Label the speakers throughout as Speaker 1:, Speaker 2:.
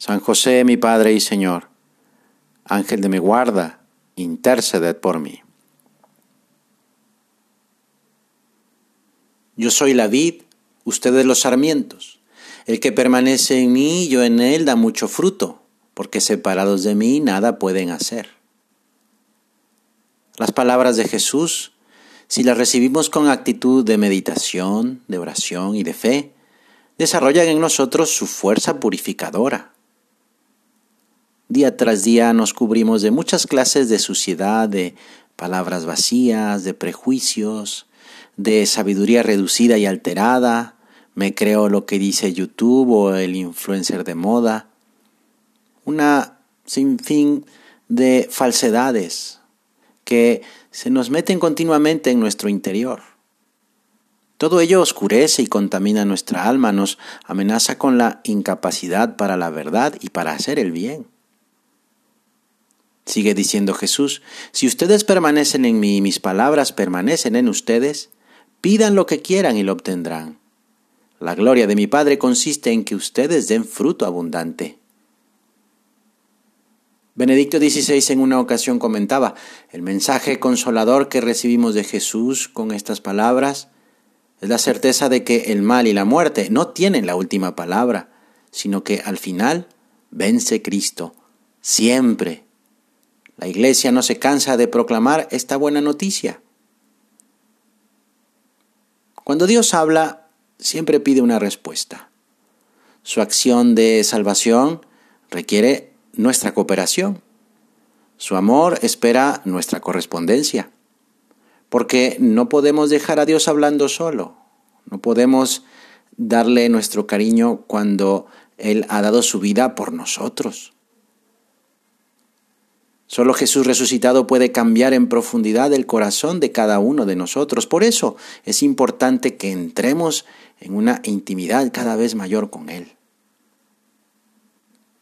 Speaker 1: San José, mi Padre y Señor, Ángel de mi guarda, interceded por mí. Yo soy la vid, ustedes los sarmientos. El que permanece en mí, yo en él, da mucho fruto, porque separados de mí nada pueden hacer. Las palabras de Jesús, si las recibimos con actitud de meditación, de oración y de fe, desarrollan en nosotros su fuerza purificadora Día tras día nos cubrimos de muchas clases de suciedad, de palabras vacías, de prejuicios, de sabiduría reducida y alterada. Me creo lo que dice YouTube o el influencer de moda. Una sinfín de falsedades que se nos meten continuamente en nuestro interior. Todo ello oscurece y contamina nuestra alma, nos amenaza con la incapacidad para la verdad y para hacer el bien. Sigue diciendo Jesús, si ustedes permanecen en mí y mis palabras permanecen en ustedes, pidan lo que quieran y lo obtendrán. La gloria de mi Padre consiste en que ustedes den fruto abundante. Benedicto XVI en una ocasión comentaba, el mensaje consolador que recibimos de Jesús con estas palabras es la certeza de que el mal y la muerte no tienen la última palabra, sino que al final vence Cristo, siempre la Iglesia no se cansa de proclamar esta buena noticia. Cuando Dios habla, siempre pide una respuesta. Su acción de salvación requiere nuestra cooperación. Su amor espera nuestra correspondencia. Porque no podemos dejar a Dios hablando solo. No podemos darle nuestro cariño cuando Él ha dado su vida por nosotros. Solo Jesús resucitado puede cambiar en profundidad el corazón de cada uno de nosotros. Por eso es importante que entremos en una intimidad cada vez mayor con Él.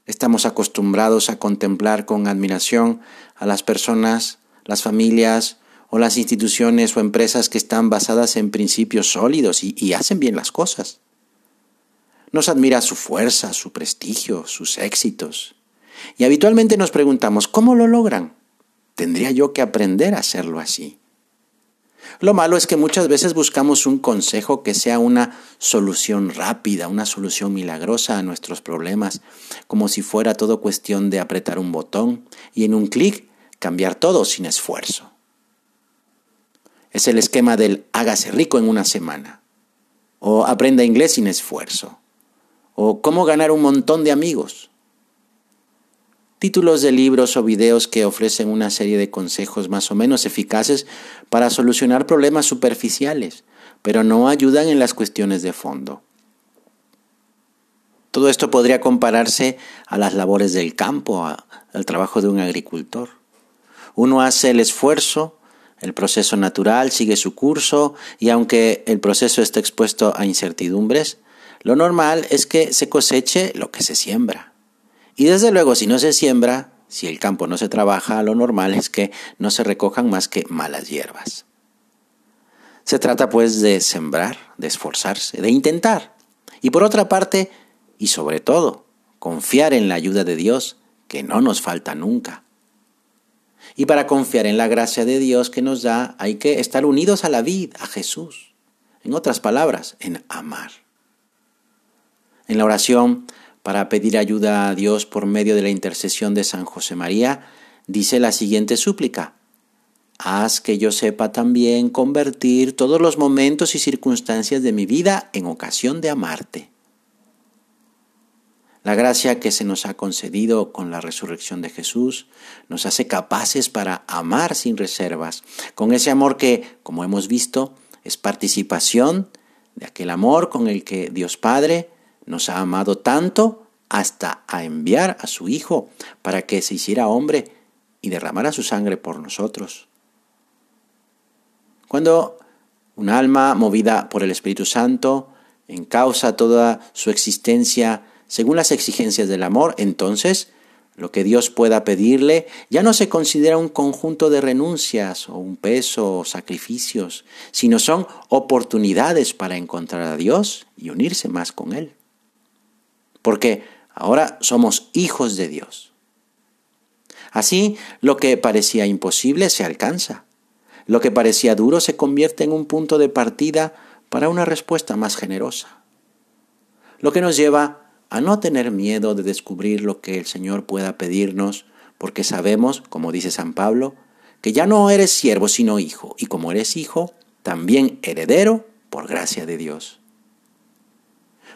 Speaker 1: Estamos acostumbrados a contemplar con admiración a las personas, las familias o las instituciones o empresas que están basadas en principios sólidos y, y hacen bien las cosas. Nos admira su fuerza, su prestigio, sus éxitos. Y habitualmente nos preguntamos, ¿cómo lo logran? ¿Tendría yo que aprender a hacerlo así? Lo malo es que muchas veces buscamos un consejo que sea una solución rápida, una solución milagrosa a nuestros problemas, como si fuera todo cuestión de apretar un botón y en un clic cambiar todo sin esfuerzo. Es el esquema del hágase rico en una semana, o aprenda inglés sin esfuerzo, o cómo ganar un montón de amigos, títulos de libros o videos que ofrecen una serie de consejos más o menos eficaces para solucionar problemas superficiales, pero no ayudan en las cuestiones de fondo. Todo esto podría compararse a las labores del campo, al trabajo de un agricultor. Uno hace el esfuerzo, el proceso natural sigue su curso y aunque el proceso esté expuesto a incertidumbres, lo normal es que se coseche lo que se siembra. Y desde luego, si no se siembra, si el campo no se trabaja, lo normal es que no se recojan más que malas hierbas. Se trata pues de sembrar, de esforzarse, de intentar. Y por otra parte, y sobre todo, confiar en la ayuda de Dios, que no nos falta nunca. Y para confiar en la gracia de Dios que nos da, hay que estar unidos a la vida, a Jesús. En otras palabras, en amar. En la oración para pedir ayuda a Dios por medio de la intercesión de San José María, dice la siguiente súplica. Haz que yo sepa también convertir todos los momentos y circunstancias de mi vida en ocasión de amarte. La gracia que se nos ha concedido con la resurrección de Jesús nos hace capaces para amar sin reservas, con ese amor que, como hemos visto, es participación de aquel amor con el que Dios Padre nos ha amado tanto hasta a enviar a su Hijo para que se hiciera hombre y derramara su sangre por nosotros. Cuando un alma movida por el Espíritu Santo encausa toda su existencia según las exigencias del amor, entonces lo que Dios pueda pedirle ya no se considera un conjunto de renuncias o un peso o sacrificios, sino son oportunidades para encontrar a Dios y unirse más con Él. Porque ahora somos hijos de Dios. Así, lo que parecía imposible se alcanza. Lo que parecía duro se convierte en un punto de partida para una respuesta más generosa. Lo que nos lleva a no tener miedo de descubrir lo que el Señor pueda pedirnos, porque sabemos, como dice San Pablo, que ya no eres siervo sino hijo, y como eres hijo, también heredero por gracia de Dios.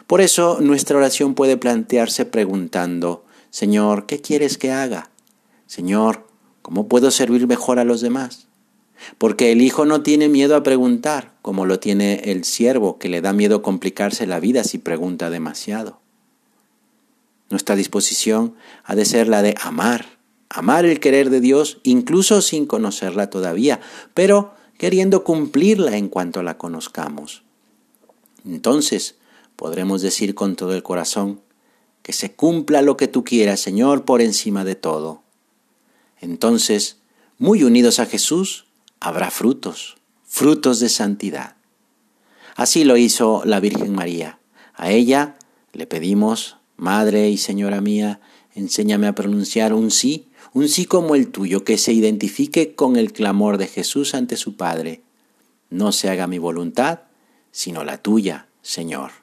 Speaker 1: Por eso nuestra oración puede plantearse preguntando, Señor, ¿qué quieres que haga? Señor, ¿cómo puedo servir mejor a los demás? Porque el hijo no tiene miedo a preguntar, como lo tiene el siervo, que le da miedo complicarse la vida si pregunta demasiado. Nuestra disposición ha de ser la de amar, amar el querer de Dios incluso sin conocerla todavía, pero queriendo cumplirla en cuanto la conozcamos. Entonces podremos decir con todo el corazón, que se cumpla lo que tú quieras, Señor, por encima de todo. Entonces, muy unidos a Jesús, habrá frutos, frutos de santidad. Así lo hizo la Virgen María. A ella le pedimos Madre y Señora mía, enséñame a pronunciar un sí, un sí como el tuyo, que se identifique con el clamor de Jesús ante su Padre. No se haga mi voluntad, sino la tuya, Señor.